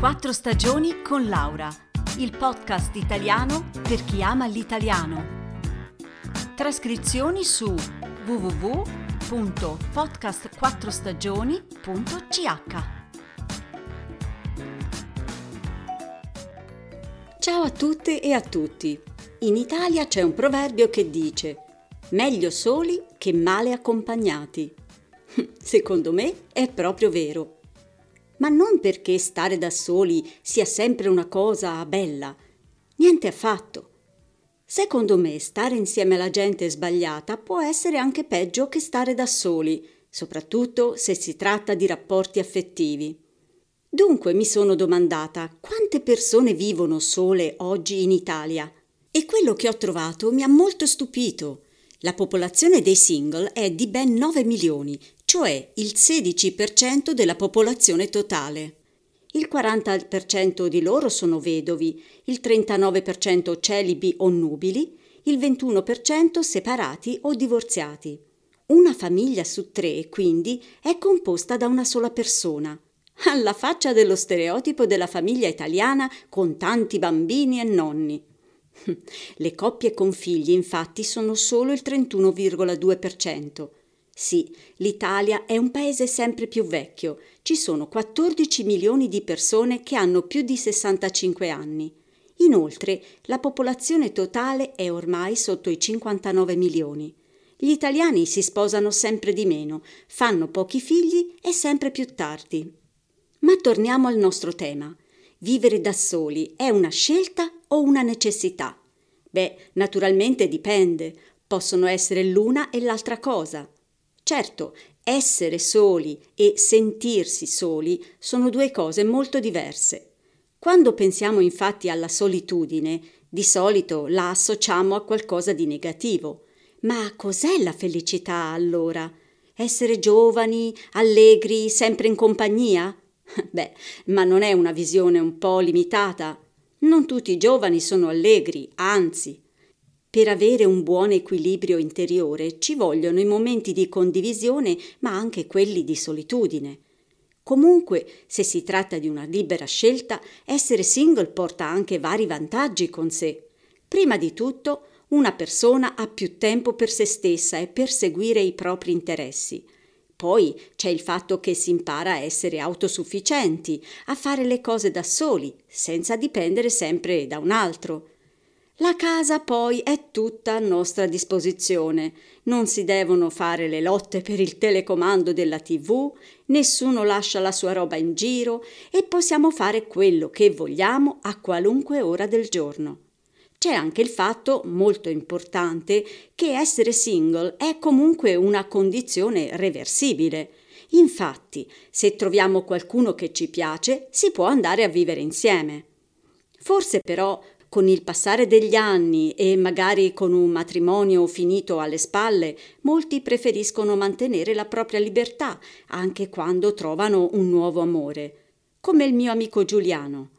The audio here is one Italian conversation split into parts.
Quattro stagioni con Laura, il podcast italiano per chi ama l'italiano. Trascrizioni su www.podcastquattrostagioni.ch Ciao a tutte e a tutti. In Italia c'è un proverbio che dice meglio soli che male accompagnati. Secondo me è proprio vero ma non perché stare da soli sia sempre una cosa bella. Niente affatto. Secondo me stare insieme alla gente sbagliata può essere anche peggio che stare da soli, soprattutto se si tratta di rapporti affettivi. Dunque mi sono domandata quante persone vivono sole oggi in Italia e quello che ho trovato mi ha molto stupito. La popolazione dei single è di ben 9 milioni, cioè il 16% della popolazione totale. Il 40% di loro sono vedovi, il 39% celibi o nubili, il 21% separati o divorziati. Una famiglia su tre, quindi, è composta da una sola persona. Alla faccia dello stereotipo della famiglia italiana con tanti bambini e nonni. Le coppie con figli, infatti, sono solo il 31,2%. Sì, l'Italia è un paese sempre più vecchio. Ci sono 14 milioni di persone che hanno più di 65 anni. Inoltre, la popolazione totale è ormai sotto i 59 milioni. Gli italiani si sposano sempre di meno, fanno pochi figli e sempre più tardi. Ma torniamo al nostro tema. Vivere da soli è una scelta o una necessità? Beh, naturalmente dipende. Possono essere l'una e l'altra cosa. Certo, essere soli e sentirsi soli sono due cose molto diverse. Quando pensiamo infatti alla solitudine, di solito la associamo a qualcosa di negativo. Ma cos'è la felicità allora? Essere giovani, allegri, sempre in compagnia? Beh, ma non è una visione un po' limitata? Non tutti i giovani sono allegri, anzi, per avere un buon equilibrio interiore ci vogliono i momenti di condivisione, ma anche quelli di solitudine. Comunque, se si tratta di una libera scelta, essere single porta anche vari vantaggi con sé. Prima di tutto, una persona ha più tempo per se stessa e per seguire i propri interessi. Poi c'è il fatto che si impara a essere autosufficienti, a fare le cose da soli, senza dipendere sempre da un altro. La casa poi è tutta a nostra disposizione. Non si devono fare le lotte per il telecomando della TV, nessuno lascia la sua roba in giro e possiamo fare quello che vogliamo a qualunque ora del giorno. C'è anche il fatto, molto importante, che essere single è comunque una condizione reversibile. Infatti, se troviamo qualcuno che ci piace, si può andare a vivere insieme. Forse però con il passare degli anni e magari con un matrimonio finito alle spalle, molti preferiscono mantenere la propria libertà anche quando trovano un nuovo amore, come il mio amico Giuliano.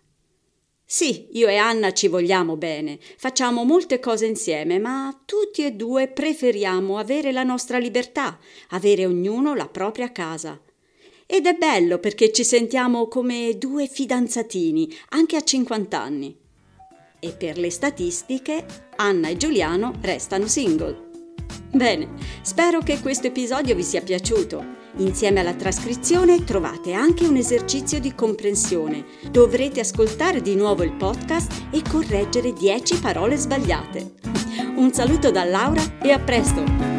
Sì, io e Anna ci vogliamo bene, facciamo molte cose insieme, ma tutti e due preferiamo avere la nostra libertà, avere ognuno la propria casa. Ed è bello perché ci sentiamo come due fidanzatini, anche a 50 anni e per le statistiche Anna e Giuliano restano single. Bene, spero che questo episodio vi sia piaciuto. Insieme alla trascrizione trovate anche un esercizio di comprensione. Dovrete ascoltare di nuovo il podcast e correggere 10 parole sbagliate. Un saluto da Laura e a presto!